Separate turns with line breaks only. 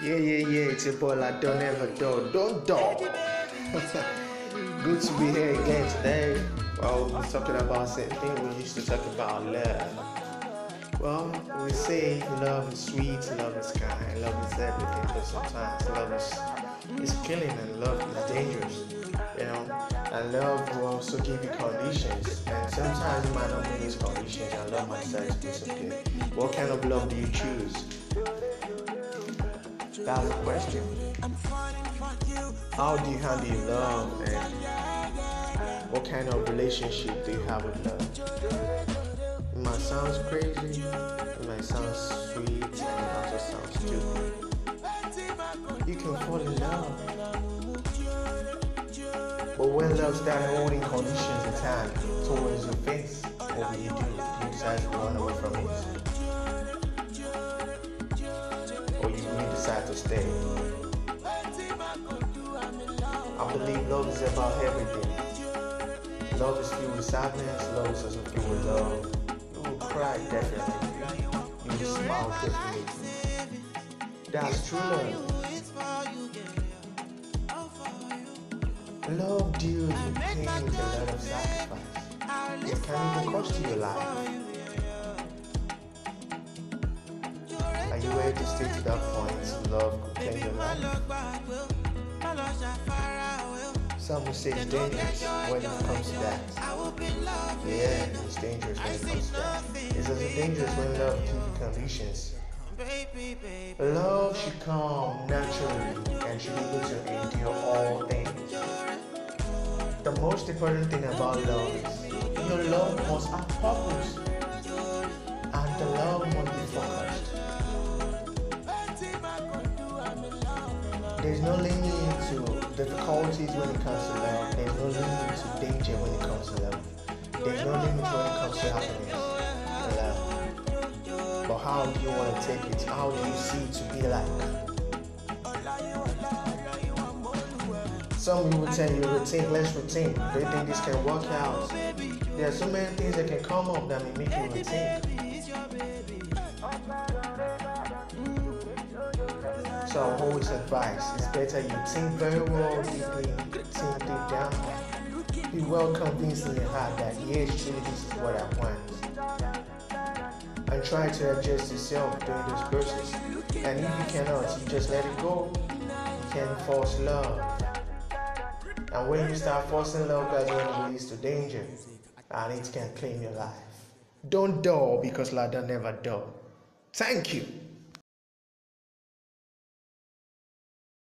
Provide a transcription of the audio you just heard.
Yeah, yeah, yeah, it's your boy like Don't Ever Do. Don't do. Good to be here again today. Well, we're talking about same thing we used to talk about love. Well, we say love is sweet, love is kind, love is everything, but sometimes love is, is killing and love is dangerous. You know, and love will also give you conditions, and sometimes you might not meet those conditions, and love start to disappear. What kind of love do you choose? That's the question. How do you handle love and what kind of relationship do you have with love? It might sound crazy, it might sound sweet, and it also sounds stupid. You can fall in love. But when love starts holding conditions in time towards your face, what will you do? Do you decide to run away from it? Or you, you decide to stay. I believe love is about everything. Love is filled with sadness, love is also filled with love. You will cry definitely. You will smile definitely. That's true love. Love deals with pain with a lot of sacrifice. It can even cost you your life. Ready to stay to that point? Love could claim your life. Some will say it's dangerous when it comes to that. Yeah, it's dangerous when it comes to that. It's also dangerous when love you conditions. Love should come naturally and should be able to endure all things. The most important thing about love is your love must have purpose There's no limit to difficulties when it comes to love. There's no limit to danger when it comes to love. There's no limit when it comes to happiness love. But how do you want to take it? How do you see to be like? Some people tell you rethink, let's. Do you think this can work out? There are so many things that can come up that may make you rethink. So I always advise it's better you think very well, deeply, think deep down. Be well convinced in your heart that yes, truly this is what I want. And try to adjust yourself during this process. And if you cannot, you just let it go. You can't force love. And when you start forcing love, that's when it leads to danger. And it can claim your life. Don't dull because Lada never dull. Thank you.